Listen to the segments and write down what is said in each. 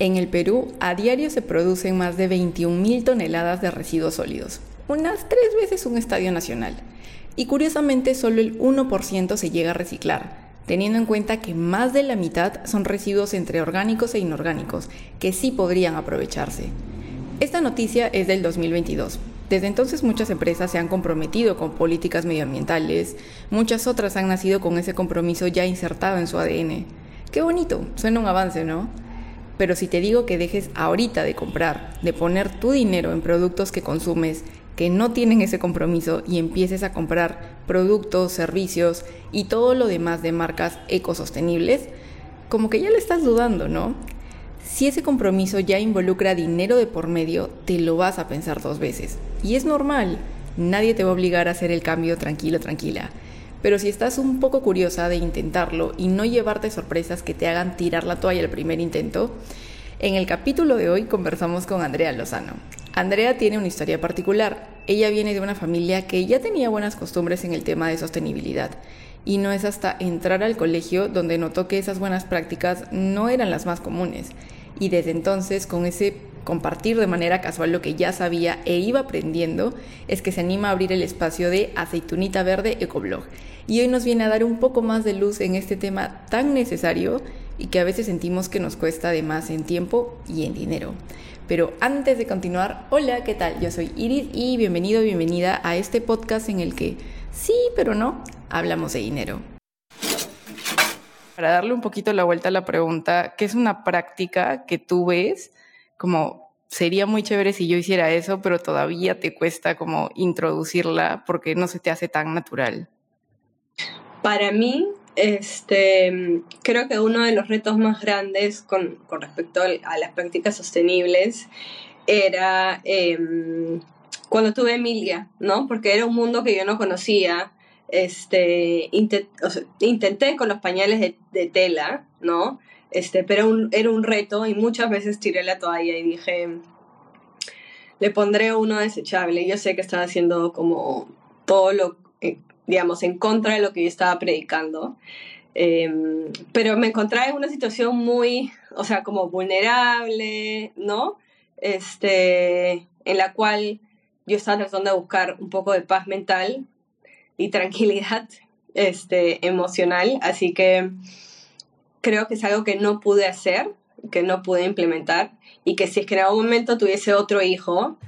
En el Perú, a diario se producen más de 21.000 toneladas de residuos sólidos, unas tres veces un estadio nacional. Y curiosamente, solo el 1% se llega a reciclar, teniendo en cuenta que más de la mitad son residuos entre orgánicos e inorgánicos, que sí podrían aprovecharse. Esta noticia es del 2022. Desde entonces muchas empresas se han comprometido con políticas medioambientales, muchas otras han nacido con ese compromiso ya insertado en su ADN. Qué bonito, suena un avance, ¿no? Pero si te digo que dejes ahorita de comprar, de poner tu dinero en productos que consumes, que no tienen ese compromiso y empieces a comprar productos, servicios y todo lo demás de marcas ecosostenibles, como que ya le estás dudando, ¿no? Si ese compromiso ya involucra dinero de por medio, te lo vas a pensar dos veces. Y es normal, nadie te va a obligar a hacer el cambio tranquilo, tranquila. Pero si estás un poco curiosa de intentarlo y no llevarte sorpresas que te hagan tirar la toalla al primer intento, en el capítulo de hoy conversamos con Andrea Lozano. Andrea tiene una historia particular. Ella viene de una familia que ya tenía buenas costumbres en el tema de sostenibilidad. Y no es hasta entrar al colegio donde notó que esas buenas prácticas no eran las más comunes. Y desde entonces, con ese compartir de manera casual lo que ya sabía e iba aprendiendo, es que se anima a abrir el espacio de Aceitunita Verde Ecoblog. Y hoy nos viene a dar un poco más de luz en este tema tan necesario y que a veces sentimos que nos cuesta de más en tiempo y en dinero. Pero antes de continuar, hola, ¿qué tal? Yo soy Iris y bienvenido, bienvenida a este podcast en el que sí, pero no, hablamos de dinero. Para darle un poquito la vuelta a la pregunta, ¿qué es una práctica que tú ves como sería muy chévere si yo hiciera eso, pero todavía te cuesta como introducirla porque no se te hace tan natural? Para mí, este, creo que uno de los retos más grandes con, con respecto a las prácticas sostenibles era em, cuando tuve Emilia, ¿no? Porque era un mundo que yo no conocía. Este, intenté con los pañales de, de tela, ¿no? Este, pero era un reto y muchas veces tiré la toalla y dije, le pondré uno desechable. Yo sé que estaba haciendo como todo lo, eh, digamos, en contra de lo que yo estaba predicando. Em, pero me encontraba en una situación muy, o sea, como vulnerable, ¿no? Este, en la cual yo estaba tratando de buscar un poco de paz mental y tranquilidad este, emocional. Así que creo que es algo que no pude hacer, que no pude implementar y que si es que en algún momento tuviese otro hijo,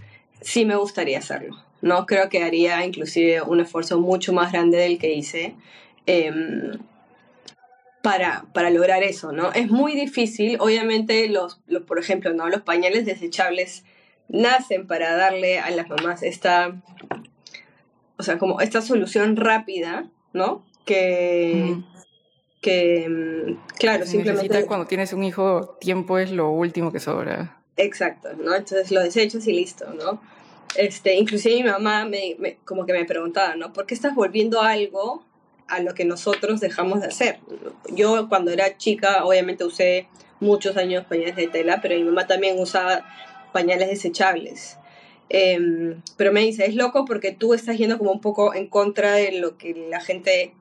sí me gustaría hacerlo. No creo que haría inclusive un esfuerzo mucho más grande del que hice em, para, para lograr eso, ¿no? Es muy difícil, obviamente los, los, por ejemplo, ¿no? los pañales desechables nacen para darle a las mamás esta, o sea, como esta solución rápida, ¿no? Que, que mm, claro, simplemente... cuando tienes un hijo, tiempo es lo último que sobra. Exacto, ¿no? Entonces lo desechas y listo, ¿no? Este, inclusive mi mamá me, como que me preguntaba, ¿no? ¿Por qué estás volviendo algo a lo que nosotros dejamos de hacer? Yo cuando era chica, obviamente usé muchos años pañales de tela, pero mi mamá también usaba pañales desechables. Em, pero me dice, es loco porque tú estás yendo como un poco en contra de lo que la gente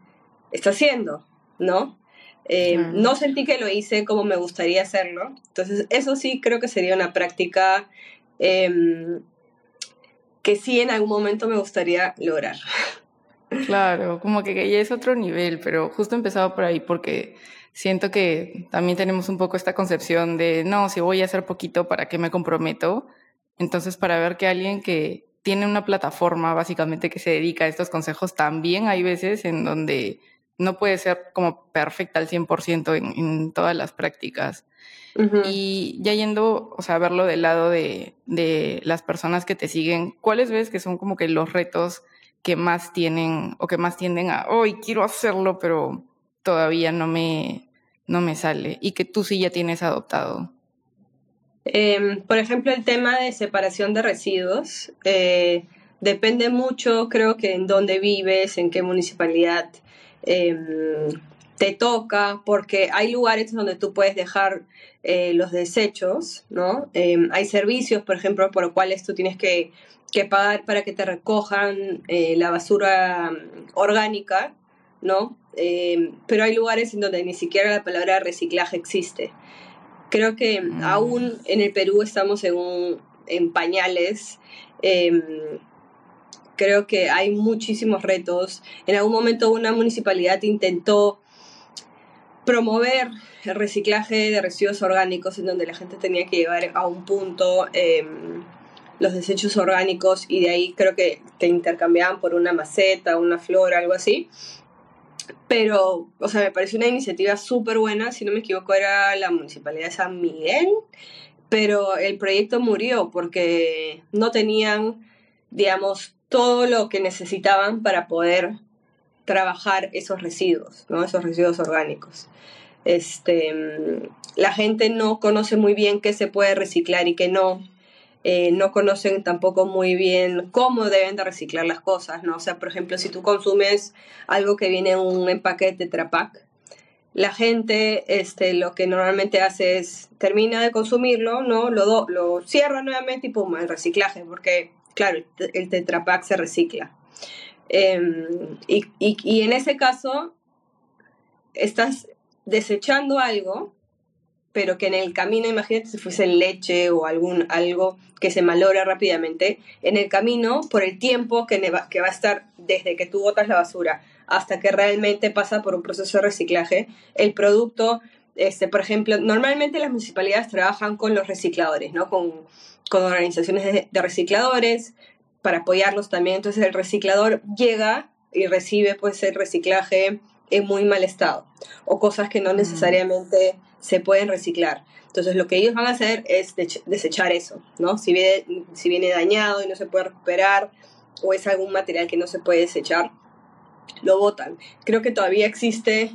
está haciendo, ¿no? Eh, no sentí que lo hice como me gustaría hacerlo. Entonces, eso sí creo que sería una práctica em, que sí en algún momento me gustaría lograr. Claro, como que ya es otro nivel, pero justo he empezado por ahí porque siento que también tenemos un poco esta concepción de, no, si voy a hacer poquito, ¿para qué me comprometo? Entonces, para ver que alguien que tiene una plataforma básicamente que se dedica a estos consejos, también hay veces en donde no puede ser como perfecta al 100% en, en todas las prácticas. Y ya yendo, o sea, a verlo del lado de, de, las personas que te siguen, ¿cuáles ves que son como que los retos que más tienen o que más tienden a, hoy quiero hacerlo, pero todavía no me, no me sale? Y que tú sí ya tienes adoptado. Em, por ejemplo, el tema de separación de residuos. Eh, depende mucho, creo que en dónde vives, en qué municipalidad Em, te toca, porque hay lugares donde tú puedes dejar eh, los desechos, ¿no? Em, hay servicios, por ejemplo, por los cuales tú tienes que, pagar para que te recojan eh, la basura mm, orgánica, ¿no? Em, pero hay lugares en donde ni siquiera la palabra reciclaje existe. Creo que mm. aún en el Perú estamos en, un, en pañales. Creo que hay muchísimos retos. En algún momento una municipalidad intentó promover el reciclaje de residuos orgánicos en donde la gente tenía que llevar a un punto em, los desechos orgánicos y de ahí creo que te intercambiaban por una maceta, una flor, algo así. Pero, o sea, me pareció una iniciativa súper buena, si no me equivoco era la Municipalidad de San Miguel, pero el proyecto murió porque no tenían, digamos, todo lo que necesitaban para poder trabajar esos residuos, ¿no? Esos residuos orgánicos. Este, la gente no conoce muy bien qué se puede reciclar y qué no. Eh, no conocen tampoco muy bien cómo deben de reciclar las cosas, ¿no? O sea, por ejemplo, si tú consumes algo que viene en un empaque de Tetra la gente este, lo que normalmente hace es termina de consumirlo, ¿no? Lo, cierra nuevamente y pum, el reciclaje, porque, claro, el, el Tetra se recicla. Em, y, y, en ese caso, estás desechando algo pero que en el camino, imagínate si fuese leche o algún, algo que se malogra rápidamente, en el camino, por el tiempo que, va, que va a estar desde que tú botas la basura hasta que realmente pasa por un proceso de reciclaje, el producto, este, por ejemplo, normalmente las municipalidades trabajan con los recicladores, ¿no? Con, con organizaciones de, de recicladores para apoyarlos también. Entonces el reciclador llega y recibe pues el reciclaje en muy mal estado o cosas que no necesariamente se pueden reciclar. Entonces lo que ellos van a hacer es desechar eso, ¿no? Si viene, si viene dañado y no se puede recuperar o es algún material que no se puede desechar, lo botan. Creo que todavía existe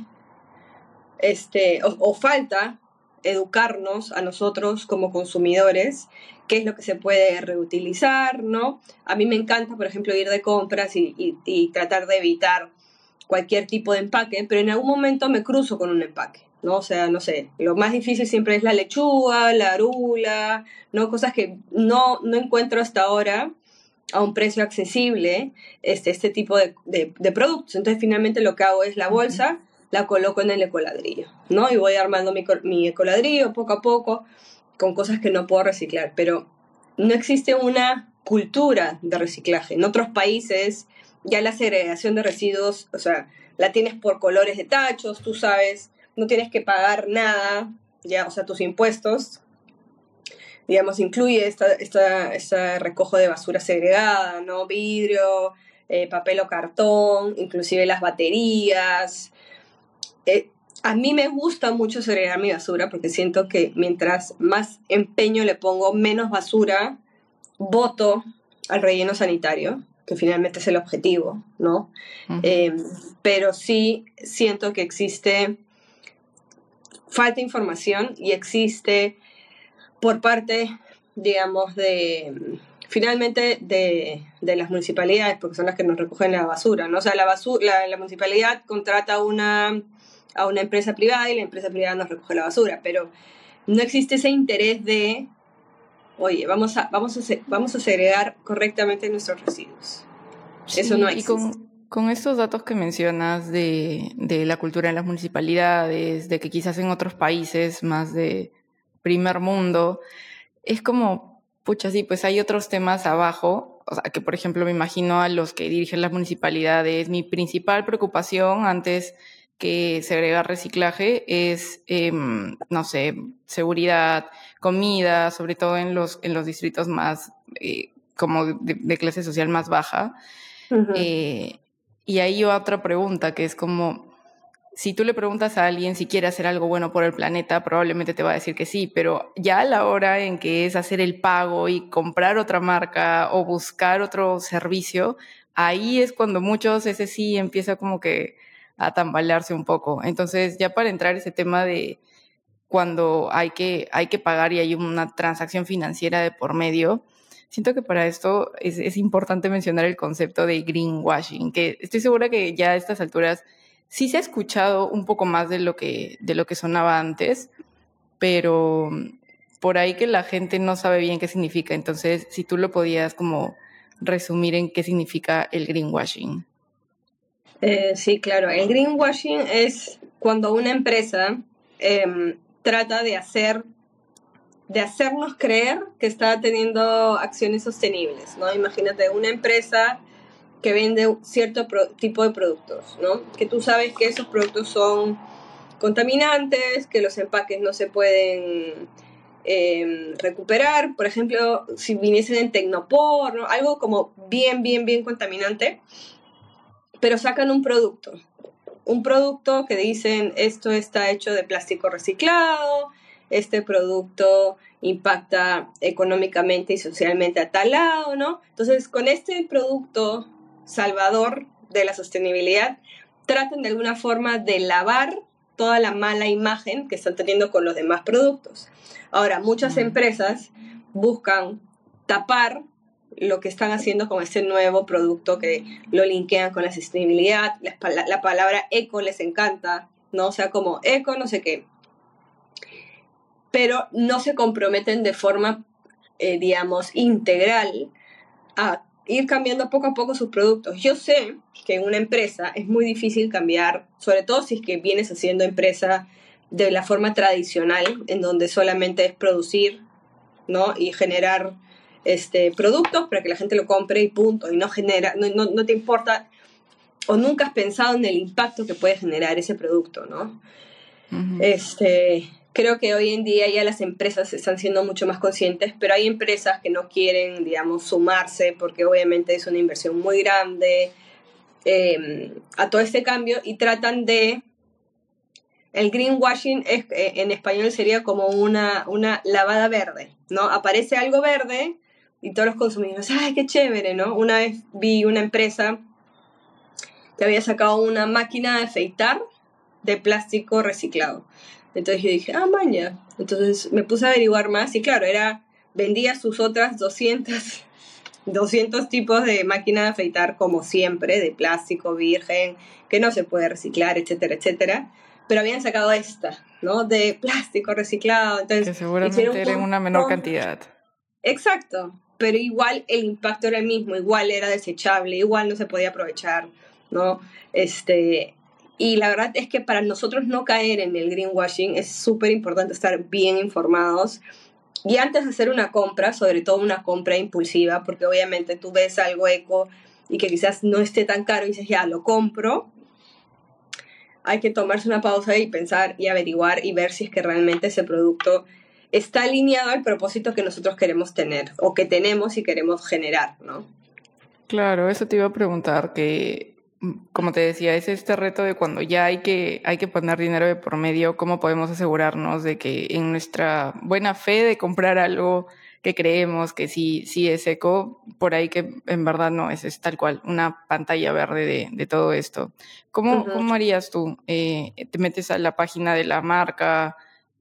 este, o, falta educarnos a nosotros como consumidores qué es lo que se puede reutilizar, ¿no? A mí me encanta, por ejemplo, ir de compras y, y tratar de evitar cualquier tipo de empaque, pero en algún momento me cruzo con un empaque. ¿no? O sea, no sé, lo más difícil siempre es la lechuga, la arula, ¿no? Cosas que no, no encuentro hasta ahora a un precio accesible este, este tipo de, de, productos. Entonces, finalmente lo que hago es la bolsa, la coloco en el ecoladrillo, ¿no? Y voy armando mi, mi ecoladrillo poco a poco con cosas que no puedo reciclar. Pero no existe una cultura de reciclaje. En otros países ya la segregación de residuos, o sea, la tienes por colores de tachos, tú sabes no tienes que pagar nada, ya, o sea, tus impuestos, digamos, incluye esta, esta, este recojo de basura segregada, ¿no? Vidrio, eh, papel o cartón, inclusive las baterías. Eh, a mí me gusta mucho segregar mi basura porque siento que mientras más empeño le pongo, menos basura voto al relleno sanitario, que finalmente es el objetivo, ¿no? Eh, pero sí siento que existe falta información y existe por parte, digamos, de finalmente de, las municipalidades, porque son las que nos recogen la basura, ¿no? O sea, la, basura, la, municipalidad contrata una, a una empresa privada y la empresa privada nos recoge la basura, pero no existe ese interés de, oye, vamos a, vamos a, vamos a segregar correctamente nuestros residuos. Eso no existe. Con estos datos que mencionas de, de, la cultura en las municipalidades, de que quizás en otros países más de primer mundo, es como, pucha, sí, pues hay otros temas abajo. O sea, que por ejemplo me imagino a los que dirigen las municipalidades, mi principal preocupación antes que segregar reciclaje es, em, no sé, seguridad, comida, sobre todo en los, en los distritos más, eh, como de, clase social más baja. Y ahí otra pregunta que es como, si tú le preguntas a alguien si quiere hacer algo bueno por el planeta, probablemente te va a decir que sí, pero ya a la hora en que es hacer el pago y comprar otra marca o buscar otro servicio, ahí es cuando muchos ese sí empieza como que a tambalearse un poco. Entonces, ya para entrar ese tema de cuando hay que, hay que pagar y hay una transacción financiera de por medio, siento que para esto es, importante mencionar el concepto de greenwashing, que estoy segura que ya a estas alturas sí se ha escuchado un poco más de lo que, de lo que sonaba antes, pero por ahí que la gente no sabe bien qué significa. Entonces, si tú lo podías como resumir en qué significa el greenwashing. Eh, sí, claro. El greenwashing es cuando una empresa em, trata de hacer de hacernos creer que está teniendo acciones sostenibles, ¿no? Imagínate una empresa que vende cierto tipo de productos, ¿no? Que tú sabes que esos productos son contaminantes, que los empaques no se pueden em, recuperar, por ejemplo, si viniesen en Tecnopor, ¿no? algo como bien, bien, bien contaminante, pero sacan un producto, un producto que dicen esto está hecho de plástico reciclado, este producto impacta económicamente y socialmente a tal lado, ¿no? Entonces, con este producto salvador de la sostenibilidad, tratan de alguna forma de lavar toda la mala imagen que están teniendo con los demás productos. Ahora, muchas mm. empresas buscan tapar lo que están haciendo con este nuevo producto que lo linkean con la sostenibilidad, la, palabra eco les encanta, ¿no? O sea, como eco, no sé qué. Pero no se comprometen de forma, eh, digamos, integral a ir cambiando poco a poco sus productos. Yo sé que en una empresa es muy difícil cambiar, sobre todo si es que vienes haciendo empresa de la forma tradicional, en donde solamente es producir, ¿no? Y generar este, productos para que la gente lo compre y punto, y no genera, no, no, te importa o nunca has pensado en el impacto que puede generar ese producto, ¿no? Este, creo que hoy en día ya las empresas están siendo mucho más conscientes, pero hay empresas que no quieren, digamos, sumarse porque obviamente es una inversión muy grande em, a todo este cambio y tratan de... El greenwashing es, eh, en español sería como una, una lavada verde, ¿no? Aparece algo verde y todos los consumidores, ¡ay, qué chévere! ¿no? Una vez vi una empresa que había sacado una máquina de afeitar de plástico reciclado. Entonces yo dije, ah, maña. Entonces me puse a averiguar más y claro, era, vendía sus otras 200, 200 tipos de máquina de afeitar como siempre, de plástico virgen, que no se puede reciclar, etcétera, etcétera. Pero habían sacado esta, ¿no? De plástico reciclado. Entonces, que seguramente era en una menor cantidad. Exacto pero igual el impacto era el mismo, igual era desechable, igual no se podía aprovechar, ¿no? Este, y la verdad es que para nosotros no caer en el greenwashing es súper importante estar bien informados. Y antes de hacer una compra, sobre todo una compra impulsiva, porque obviamente tú ves algo eco y que quizás no esté tan caro y dices, ya, lo compro, hay que tomarse una pausa y pensar y averiguar y ver si es que realmente ese producto está alineado al propósito que nosotros queremos tener o que tenemos y queremos generar, ¿no? Claro, eso te iba a preguntar, que como te decía, es este reto de cuando ya hay que, hay que poner dinero de por medio, ¿cómo podemos asegurarnos de que en nuestra buena fe de comprar algo que creemos que sí, sí es eco, por ahí que en verdad no es, es tal cual, una pantalla verde de, de todo esto. ¿Cómo, ¿Cómo harías tú? Eh, ¿Te metes a la página de la marca?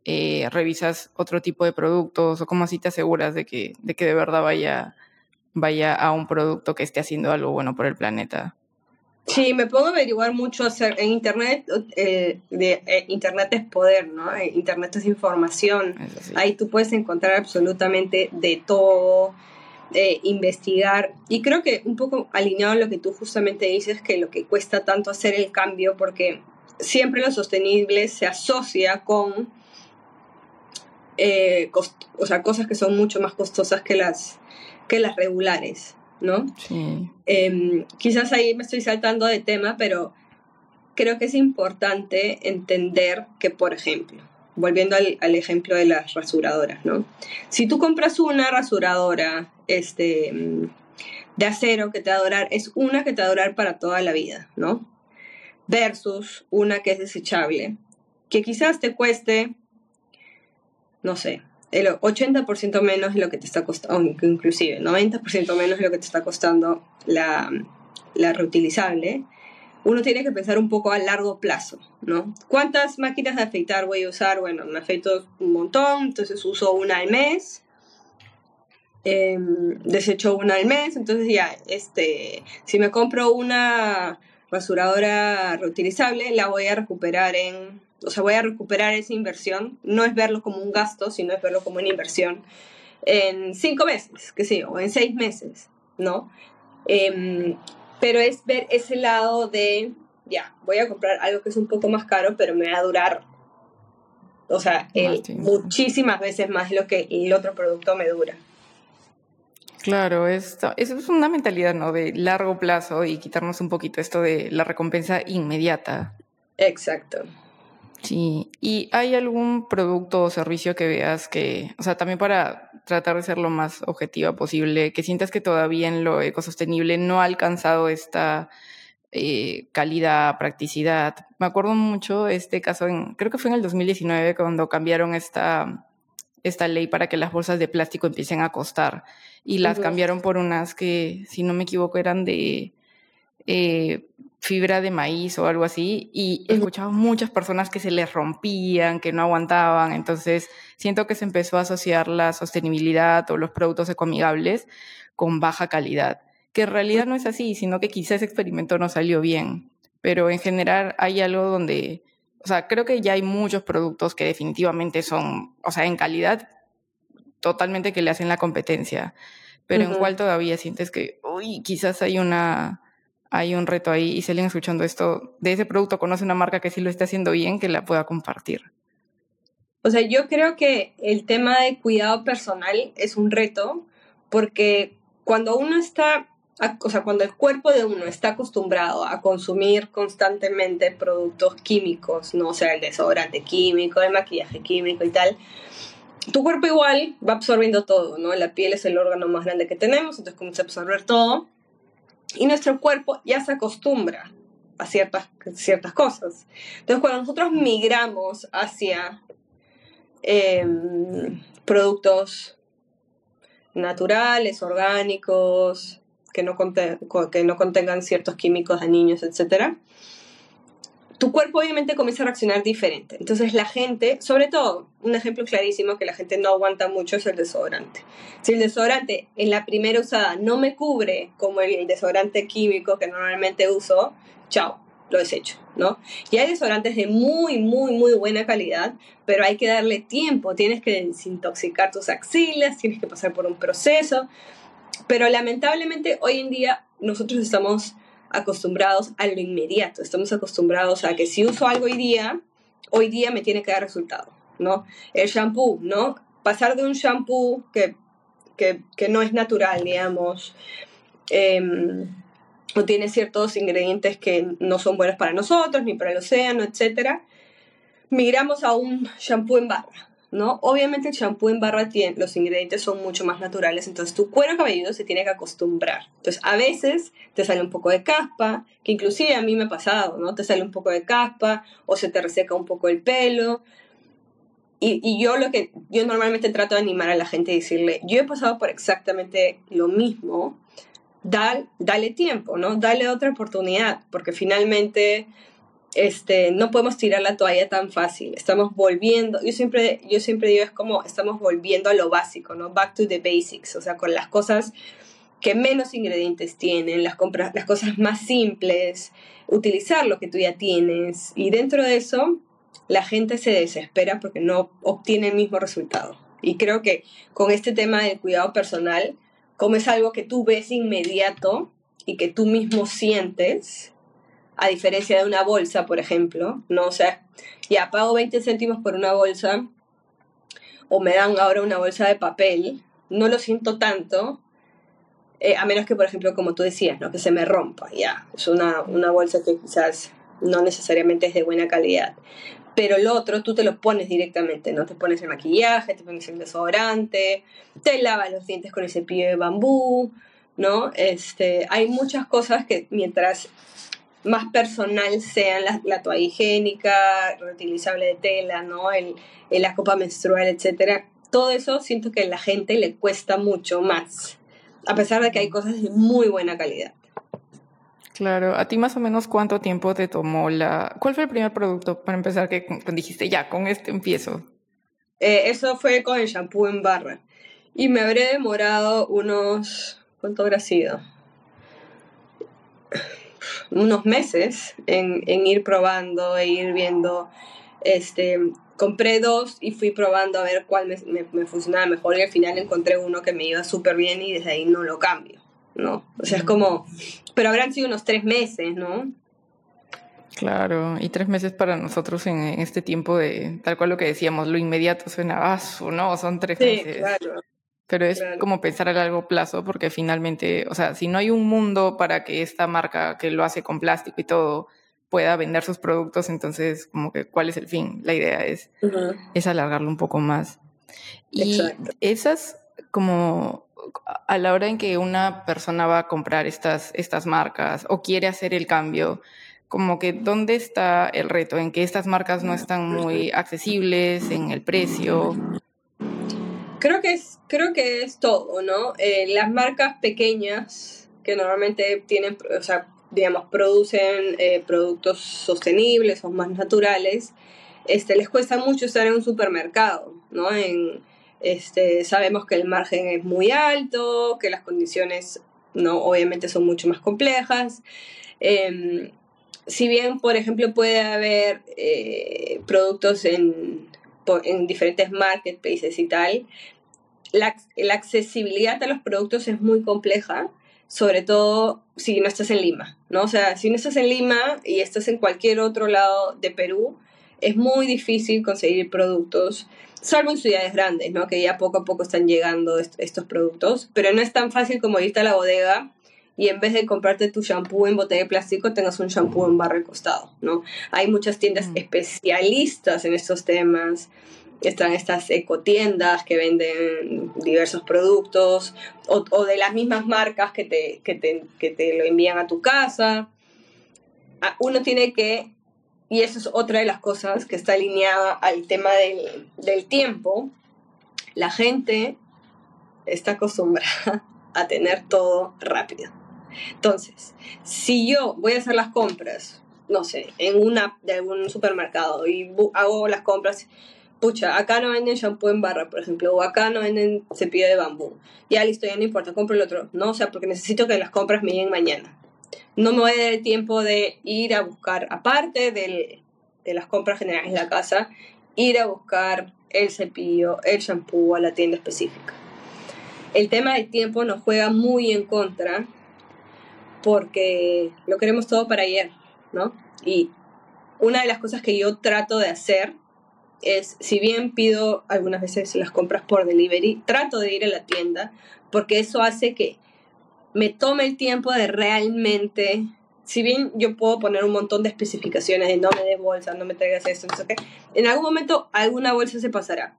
Eh, revisas otro tipo de productos o cómo así te aseguras de que de, que de verdad vaya, vaya a un producto que esté haciendo algo bueno por el planeta. Sí, me puedo averiguar mucho hacer en internet. Eh, de, eh, internet es poder, ¿no? Internet es información. Ahí tú puedes encontrar absolutamente de todo, investigar. Y creo que un poco alineado a lo que tú justamente dices, que lo que cuesta tanto hacer el cambio, porque siempre lo sostenible se asocia con eh, o sea, cosas que son mucho más costosas que las, que las regulares, ¿no? Sí. Em, quizás ahí me estoy saltando de tema, pero creo que es importante entender que, por ejemplo, volviendo al, al, ejemplo de las rasuradoras, ¿no? Si tú compras una rasuradora este, de acero que te va a durar, es una que te va a durar para toda la vida, ¿no? Versus una que es desechable, que quizás te cueste no sé, el 80% menos de lo que te está costando, inclusive 90% menos de lo que te está costando la, la reutilizable, uno tiene que pensar un poco a largo plazo, ¿no? ¿Cuántas máquinas de afeitar voy a usar? Bueno, me afeito un montón, entonces uso una al mes, em, desecho una al mes, entonces ya, este, si me compro una rasuradora reutilizable, la voy a recuperar en o sea, voy a recuperar esa inversión, no es verlo como un gasto, sino es verlo como una inversión en cinco meses, que sí, o en seis meses, ¿no? Em, pero es ver ese lado de, ya, voy a comprar algo que es un poco más caro, pero me va a durar O sea, el, muchísimas veces más lo que el otro producto me dura. Claro, esto, eso es una mentalidad ¿no? de largo plazo y quitarnos un poquito esto de la recompensa inmediata. Exacto. Sí, ¿y hay algún producto o servicio que veas que, o sea, también para tratar de ser lo más objetiva posible, que sientas que todavía en lo ecosostenible no ha alcanzado esta eh, calidad, practicidad? Me acuerdo mucho este caso, en, creo que fue en el 2019 cuando cambiaron esta, esta ley para que las bolsas de plástico empiecen a costar y las cambiaron por unas que, si no me equivoco, eran de eh, fibra de maíz o algo así y he escuchado muchas personas que se les rompían, que no aguantaban, entonces siento que se empezó a asociar la sostenibilidad o los productos ecoamigables con baja calidad, que en realidad no es así, sino que quizás ese experimento no salió bien, pero en general hay algo donde, o sea, creo que ya hay muchos productos que definitivamente son, o sea, en calidad totalmente que le hacen la competencia, pero en cual todavía sientes que, uy, quizás hay una hay un reto ahí y si alguien escuchando esto de ese producto conoce una marca que sí lo está haciendo bien, que la pueda compartir. O sea, yo creo que el tema de cuidado personal es un reto porque cuando uno está, o sea, cuando el cuerpo de uno está acostumbrado a consumir constantemente productos químicos, no o sea, el desodorante químico, el maquillaje químico y tal, tu cuerpo igual va absorbiendo todo, ¿no? La piel es el órgano más grande que tenemos, entonces comienza a absorber todo y nuestro cuerpo ya se acostumbra a ciertas, ciertas cosas. Entonces, cuando nosotros migramos hacia em, productos naturales, orgánicos, que no, que no contengan ciertos químicos dañinos, etc., tu cuerpo obviamente comienza a reaccionar diferente. Entonces la gente, sobre todo, un ejemplo clarísimo que la gente no aguanta mucho es el desodorante. Si el desodorante en la primera usada no me cubre como el desodorante químico que normalmente uso, chao, lo desecho, ¿no? Y hay desodorantes de muy, muy, muy buena calidad, pero hay que darle tiempo, tienes que desintoxicar tus axilas, tienes que pasar por un proceso, pero lamentablemente hoy en día nosotros estamos acostumbrados a lo inmediato, estamos acostumbrados a que si uso algo hoy día, hoy día me tiene que dar resultado, ¿no? El shampoo, ¿no? Pasar de un shampoo que, que, no es natural, digamos, em, o tiene ciertos ingredientes que no son buenos para nosotros, ni para el océano, etc., migramos a un shampoo en barra, ¿no? Obviamente el shampoo en barra tiene, los ingredientes son mucho más naturales, entonces tu cuero cabelludo se tiene que acostumbrar. Entonces a veces te sale un poco de caspa, que inclusive a mí me ha pasado, ¿no? Te sale un poco de caspa o se te reseca un poco el pelo. Y, yo lo que yo normalmente trato de animar a la gente y decirle, yo he pasado por exactamente lo mismo, dale tiempo, ¿no? Dale otra oportunidad, porque finalmente este, no podemos tirar la toalla tan fácil. Estamos volviendo, yo siempre, yo siempre digo, es como estamos volviendo a lo básico, ¿no? Back to the basics, o sea, con las cosas que menos ingredientes tienen, las, compras, las cosas más simples, utilizar lo que tú ya tienes. Y dentro de eso, la gente se desespera porque no obtiene el mismo resultado. Y creo que con este tema del cuidado personal, como es algo que tú ves inmediato y que tú mismo sientes, a diferencia de una bolsa, por ejemplo, ¿no? O sea, ya pago 20 céntimos por una bolsa o me dan ahora una bolsa de papel, no lo siento tanto, eh, a menos que, por ejemplo, como tú decías, ¿no? Que se me rompa, ya, es una, una bolsa que quizás no necesariamente es de buena calidad. Pero el otro tú te lo pones directamente, ¿no? Te pones el maquillaje, te pones el desodorante, te lavas los dientes con ese cepillo de bambú, ¿no? Este, hay muchas cosas que mientras más personal sean la, la toalla higiénica, reutilizable de tela, ¿no? El, la copa menstrual, etcétera. Todo eso siento que a la gente le cuesta mucho más, a pesar de que hay cosas de muy buena calidad. Claro, ¿a ti más o menos cuánto tiempo te tomó la... ¿Cuál fue el primer producto para empezar que dijiste, ya, con este empiezo? Eh, eso fue con el shampoo en barra. Y me habré demorado unos... ¿Cuánto habrá sido? Unos meses en, ir probando e ir viendo. Este, compré dos y fui probando a ver cuál me, funcionaba mejor y al final encontré uno que me iba súper bien y desde ahí no lo cambio, ¿no? O sea, es como, pero habrán sido unos tres meses, ¿no? Claro, y tres meses para nosotros en, este tiempo de, tal cual lo que decíamos, lo inmediato suena vaso, ¿no? Son tres sí, meses. Claro. Pero es como pensar a largo plazo, porque finalmente, o sea, si no hay un mundo para que esta marca que lo hace con plástico y todo pueda vender sus productos, entonces, como que, ¿cuál es el fin? La idea es, es alargarlo un poco más. Y esas, como a la hora en que una persona va a comprar estas, estas marcas o quiere hacer el cambio, como que dónde está el reto, en que estas marcas no están muy accesibles en el precio. Creo que es, creo que es todo, ¿no? Eh, las marcas pequeñas que normalmente tienen, o sea, digamos, producen eh, productos sostenibles o más naturales, este, les cuesta mucho estar en un supermercado, ¿no? En, este, sabemos que el margen es muy alto, que las condiciones, ¿no? Obviamente son mucho más complejas. Em, si bien, por ejemplo, puede haber eh, productos en, en, diferentes marketplaces y tal, la, la, accesibilidad a los productos es muy compleja, sobre todo si no estás en Lima, ¿no? O sea, si no estás en Lima y estás en cualquier otro lado de Perú, es muy difícil conseguir productos, salvo en ciudades grandes, ¿no? Que ya poco a poco están llegando estos productos, pero no es tan fácil como irte a la bodega y en vez de comprarte tu shampoo en botella de plástico, tengas un shampoo en barra costado, ¿no? Hay muchas tiendas mm. especialistas en estos temas. Están estas ecotiendas que venden diversos productos o, de las mismas marcas que te, que, te, que te lo envían a tu casa. Ah, uno tiene que, y eso es otra de las cosas que está alineada al tema del, del tiempo, la gente está acostumbrada a tener todo rápido. Entonces, si yo voy a hacer las compras, no sé, en una de algún supermercado y hago las compras, pucha, acá no venden shampoo en barra, por ejemplo, o acá no venden cepillo de bambú. Ya listo, ya no importa, compro el otro. No, o sea, porque necesito que las compras me lleguen mañana. No me voy a dar el tiempo de ir a buscar, aparte de las compras generales de la casa, ir a buscar el cepillo, el shampoo a la tienda específica. El tema del tiempo nos juega muy en contra porque lo queremos todo para ayer, ¿no? Y una de las cosas que yo trato de hacer es, si bien pido algunas veces las compras por delivery, trato de ir a la tienda porque eso hace que me tome el tiempo de realmente, si bien yo puedo poner un montón de especificaciones de no me des bolsa, no me traigas esto, no sé en algún momento alguna bolsa se pasará.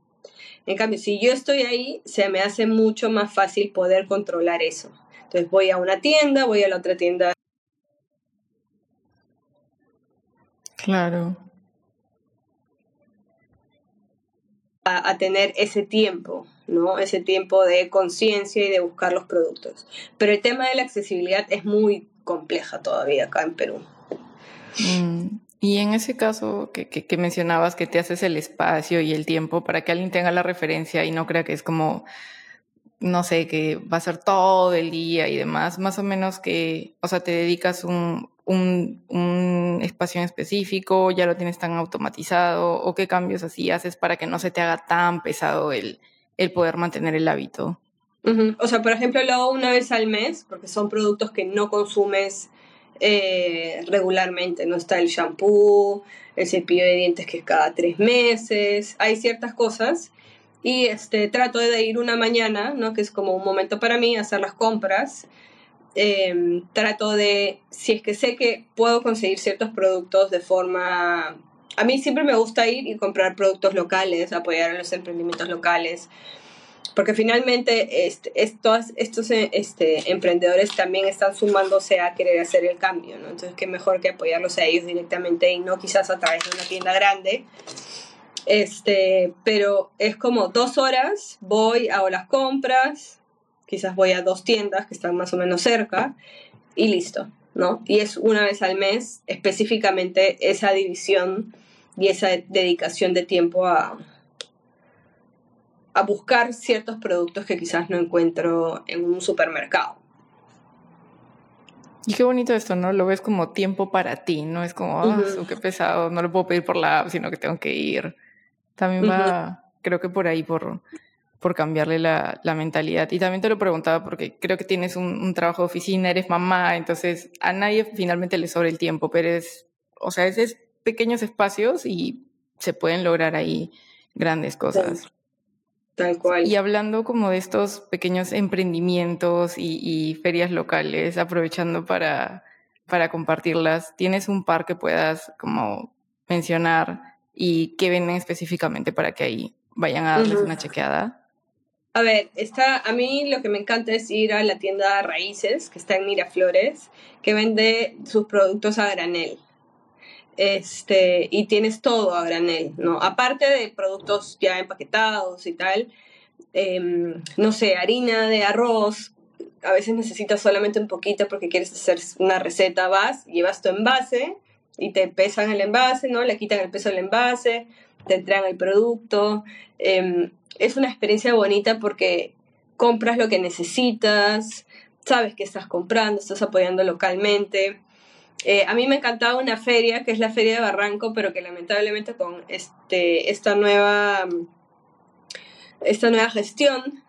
En cambio, si yo estoy ahí, se me hace mucho más fácil poder controlar eso. Entonces voy a una tienda, voy a la otra tienda. Claro. A, tener ese tiempo, ¿no? Ese tiempo de conciencia y de buscar los productos. Pero el tema de la accesibilidad es muy compleja todavía acá en Perú. Mm, y en ese caso que, que, mencionabas que te haces el espacio y el tiempo para que alguien tenga la referencia y no crea que es como no sé, que va a ser todo el día y demás, más o menos que, o sea, te dedicas un, un, espacio en específico, ya lo tienes tan automatizado, o qué cambios así haces para que no se te haga tan pesado el, el poder mantener el hábito. O sea, por ejemplo, lo hago una vez al mes, porque son productos que no consumes eh, regularmente, ¿no? Está el shampoo, el cepillo de dientes que es cada tres meses, hay ciertas cosas y este, trato de ir una mañana, ¿no? que es como un momento para mí, hacer las compras. Em, trato de, si es que sé que puedo conseguir ciertos productos de forma... A mí siempre me gusta ir y comprar productos locales, apoyar a los emprendimientos locales, porque finalmente este, estos, estos este, emprendedores también están sumándose a querer hacer el cambio, ¿no? Entonces, qué mejor que apoyarlos a ellos directamente y no quizás a través de una tienda grande, este, pero es como dos horas, voy, hago las compras, quizás voy a dos tiendas que están más o menos cerca y listo, ¿no? Y es una vez al mes específicamente esa división y esa dedicación de tiempo a, a buscar ciertos productos que quizás no encuentro en un supermercado. Y qué bonito esto, ¿no? Lo ves como tiempo para ti, no es como, ah, qué pesado, no lo puedo pedir por la app, sino que tengo que ir también va, creo que por ahí, por, por cambiarle la, la, mentalidad. Y también te lo preguntaba porque creo que tienes un, un, trabajo de oficina, eres mamá, entonces a nadie finalmente le sobra el tiempo, pero eres o sea, es pequeños espacios y se pueden lograr ahí grandes cosas. Tal cual. Y hablando como de estos pequeños emprendimientos y, ferias locales, aprovechando para, para compartirlas, ¿tienes un par que puedas como mencionar y que venden específicamente para que ahí vayan a darles una chequeada? A ver, está, a mí lo que me encanta es ir a la tienda Raíces, que está en Miraflores, que vende sus productos a granel este, y tienes todo a granel, ¿no? Aparte de productos ya empaquetados y tal, em, no sé, harina de arroz, a veces necesitas solamente un poquito porque quieres hacer una receta, vas, llevas tu envase y te pesan el envase, ¿no? Le quitan el peso del envase, te entregan el producto. Em, es una experiencia bonita porque compras lo que necesitas, sabes que estás comprando, estás apoyando localmente. Eh, a mí me encantaba una feria, que es la Feria de Barranco, pero que lamentablemente con este, esta, nueva, esta nueva gestión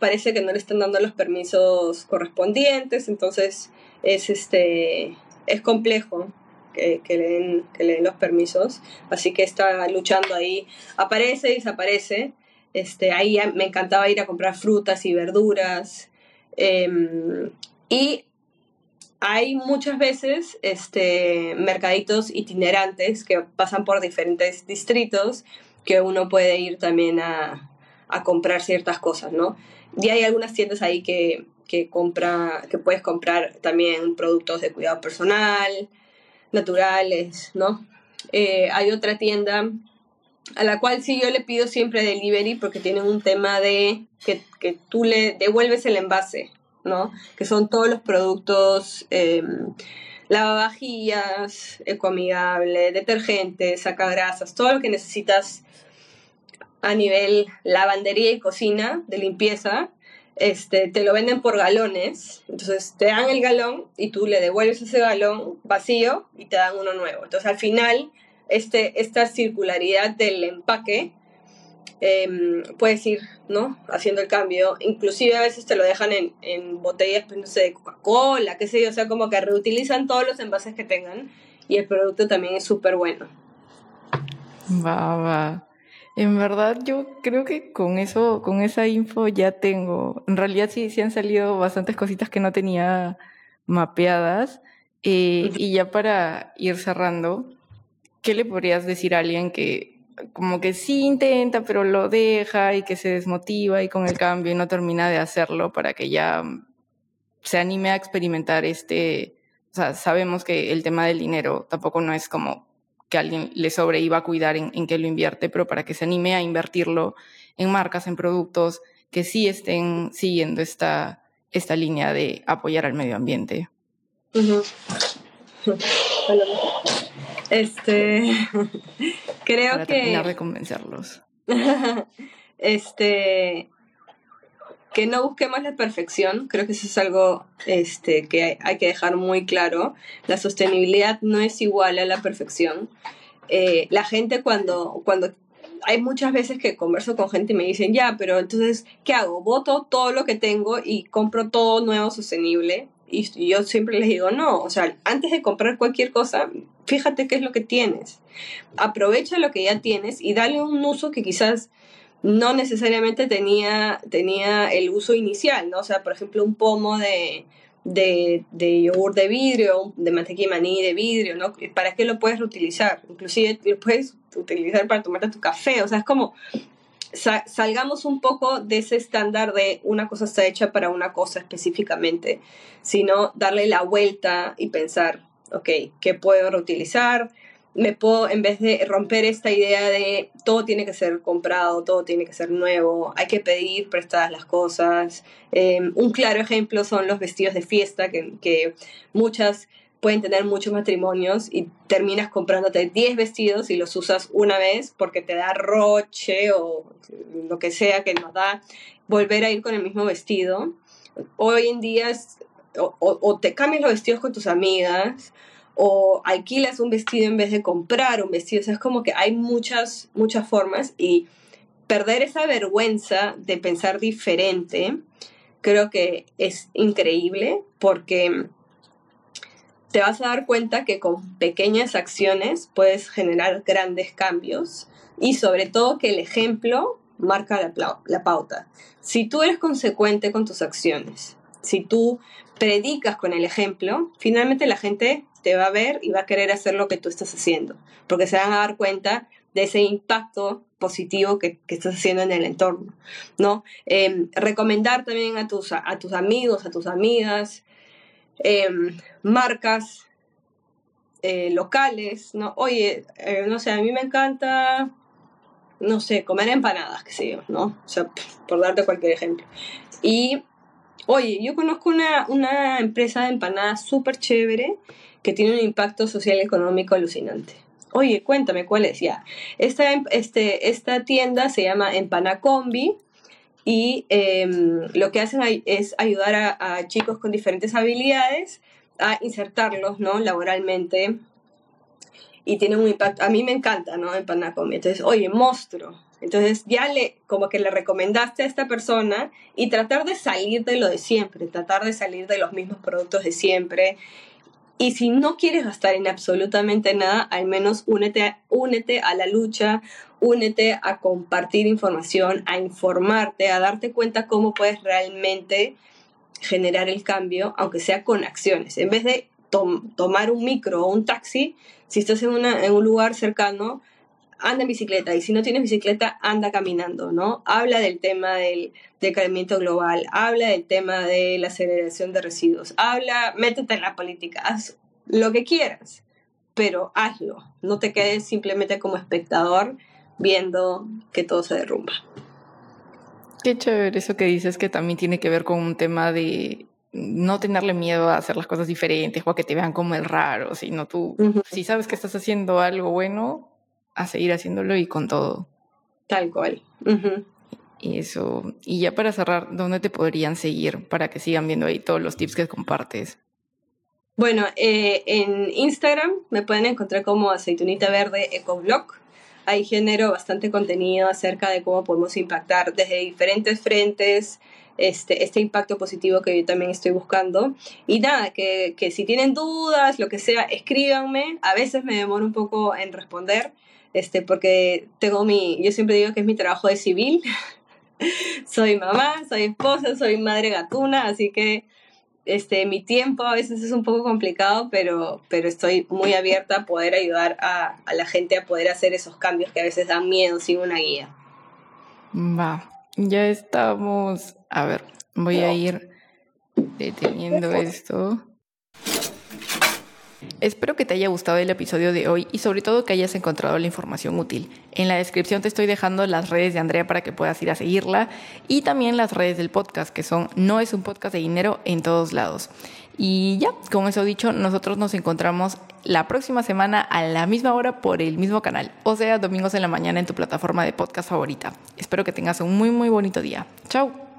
parece que no le están dando los permisos correspondientes, entonces es, este, es complejo que, que, le den, que le den los permisos, así que está luchando ahí, aparece y desaparece. Este, ahí me encantaba ir a comprar frutas y verduras. Em, y hay muchas veces este, mercaditos itinerantes que pasan por diferentes distritos que uno puede ir también a, comprar ciertas cosas, ¿no? Y hay algunas tiendas ahí que, compra, que puedes comprar también productos de cuidado personal, naturales, ¿no? Eh, hay otra tienda a la cual sí yo le pido siempre delivery porque tienen un tema de que, que tú le devuelves el envase, ¿no? Que son todos los productos, eh, lavavajillas, ecoamigable, detergentes, sacagrasas, todo lo que necesitas a nivel lavandería y cocina de limpieza, este, te lo venden por galones, entonces te dan el galón y tú le devuelves ese galón vacío y te dan uno nuevo. Entonces al final, este, esta circularidad del empaque eh, puedes ir, ¿no? Haciendo el cambio. Inclusive a veces te lo dejan en, botellas, pues, no sé, de Coca-Cola, qué sé yo, o sea, como que reutilizan todos los envases que tengan y el producto también es súper bueno. Va. En verdad yo creo que con eso, con esa info ya tengo, en realidad sí, sí han salido bastantes cositas que no tenía mapeadas. Eh, y ya para ir cerrando, ¿qué le podrías decir a alguien que como que sí intenta, pero lo deja y que se desmotiva y con el cambio y no termina de hacerlo para que ya se anime a experimentar este, o sea, sabemos que el tema del dinero tampoco no es como que alguien le sobre va a cuidar en, en qué lo invierte, pero para que se anime a invertirlo en marcas, en productos que sí estén siguiendo esta, esta línea de apoyar al medio ambiente. Este, creo Para que... terminar de convencerlos. este, que no busquemos la perfección, creo que eso es algo este, que hay, que dejar muy claro. La sostenibilidad no es igual a la perfección. Eh, la gente cuando, cuando hay muchas veces que converso con gente y me dicen, ya, pero entonces, ¿qué hago? Voto todo lo que tengo y compro todo nuevo sostenible. Y yo siempre les digo, no, o sea, antes de comprar cualquier cosa, fíjate qué es lo que tienes. Aprovecha lo que ya tienes y dale un uso que quizás no necesariamente tenía, tenía el uso inicial, ¿no? O sea, por ejemplo, un pomo de, de, de yogur de vidrio, de mantequilla maní de vidrio, ¿no? ¿Para qué lo puedes reutilizar? Inclusive lo puedes utilizar para tomarte tu café, o sea, es como salgamos un poco de ese estándar de una cosa está hecha para una cosa específicamente, sino darle la vuelta y pensar, ok, ¿qué puedo reutilizar? Me puedo, en vez de romper esta idea de todo tiene que ser comprado, todo tiene que ser nuevo, hay que pedir prestadas las cosas. Em, un claro ejemplo son los vestidos de fiesta que, que muchas pueden tener muchos matrimonios y terminas comprándote 10 vestidos y los usas una vez porque te da roche o lo que sea que nos da volver a ir con el mismo vestido. Hoy en día o, te cambias los vestidos con tus amigas o alquilas un vestido en vez de comprar un vestido. O sea, es como que hay muchas, muchas formas y perder esa vergüenza de pensar diferente creo que es increíble porque te vas a dar cuenta que con pequeñas acciones puedes generar grandes cambios y sobre todo que el ejemplo marca la, la pauta. Si tú eres consecuente con tus acciones, si tú predicas con el ejemplo, finalmente la gente te va a ver y va a querer hacer lo que tú estás haciendo, porque se van a dar cuenta de ese impacto positivo que, estás haciendo en el entorno, ¿no? Em, recomendar también a tus, a tus amigos, a tus amigas, em, marcas eh, locales, ¿no? Oye, eh, no sé, a mí me encanta, no sé, comer empanadas, qué sé yo, ¿no? O sea, por darte cualquier ejemplo. Y, oye, yo conozco una, una empresa de empanadas súper chévere que tiene un impacto social y económico alucinante. Oye, cuéntame cuál es ya. Esta, este, esta tienda se llama Empanacombi y em, lo que hacen es ayudar a, chicos con diferentes habilidades a insertarlos ¿no? laboralmente y tiene un impacto. A mí me encanta, ¿no? Empanacombi. Entonces, oye, monstruo. Entonces ya le, como que le recomendaste a esta persona y tratar de salir de lo de siempre, tratar de salir de los mismos productos de siempre y si no quieres gastar en absolutamente nada, al menos únete, únete a la lucha, únete a compartir información, a informarte, a darte cuenta cómo puedes realmente generar el cambio, aunque sea con acciones. En vez de tomar un micro o un taxi, si estás en un lugar cercano, anda en bicicleta y si no tienes bicicleta, anda caminando, ¿no? Habla del tema del decrecimiento global, habla del tema de la aceleración de residuos, habla, métete en la política, haz lo que quieras, pero hazlo, no te quedes simplemente como espectador viendo que todo se derrumba. Qué chévere eso que dices que también tiene que ver con un tema de no tenerle miedo a hacer las cosas diferentes o a que te vean como el raro, sino tú, si sabes que estás haciendo algo bueno, a seguir haciéndolo y con todo. Tal cual. Y eso. Y ya para cerrar, ¿dónde te podrían seguir para que sigan viendo ahí todos los tips que compartes? Bueno, eh, en Instagram me pueden encontrar como aceitunita verde ecoblog. Ahí genero bastante contenido acerca de cómo podemos impactar desde diferentes frentes este, este impacto positivo que yo también estoy buscando. Y nada, que, que si tienen dudas, lo que sea, escríbanme. A veces me demoro un poco en responder, este, porque tengo mi, yo siempre digo que es mi trabajo de civil. soy mamá, soy esposa, soy madre gatuna, así que este, mi tiempo a veces es un poco complicado, pero, pero estoy muy abierta a poder ayudar a, a la gente a poder hacer esos cambios que a veces dan miedo sin una guía. Va, ya estamos. A ver, voy a ir deteniendo esto. Espero que te haya gustado el episodio de hoy y sobre todo que hayas encontrado la información útil. En la descripción te estoy dejando las redes de Andrea para que puedas ir a seguirla y también las redes del podcast que son No es un podcast de dinero en todos lados. Y ya, con eso dicho, nosotros nos encontramos la próxima semana a la misma hora por el mismo canal, o sea, domingos en la mañana en tu plataforma de podcast favorita. Espero que tengas un muy muy bonito día. Chao.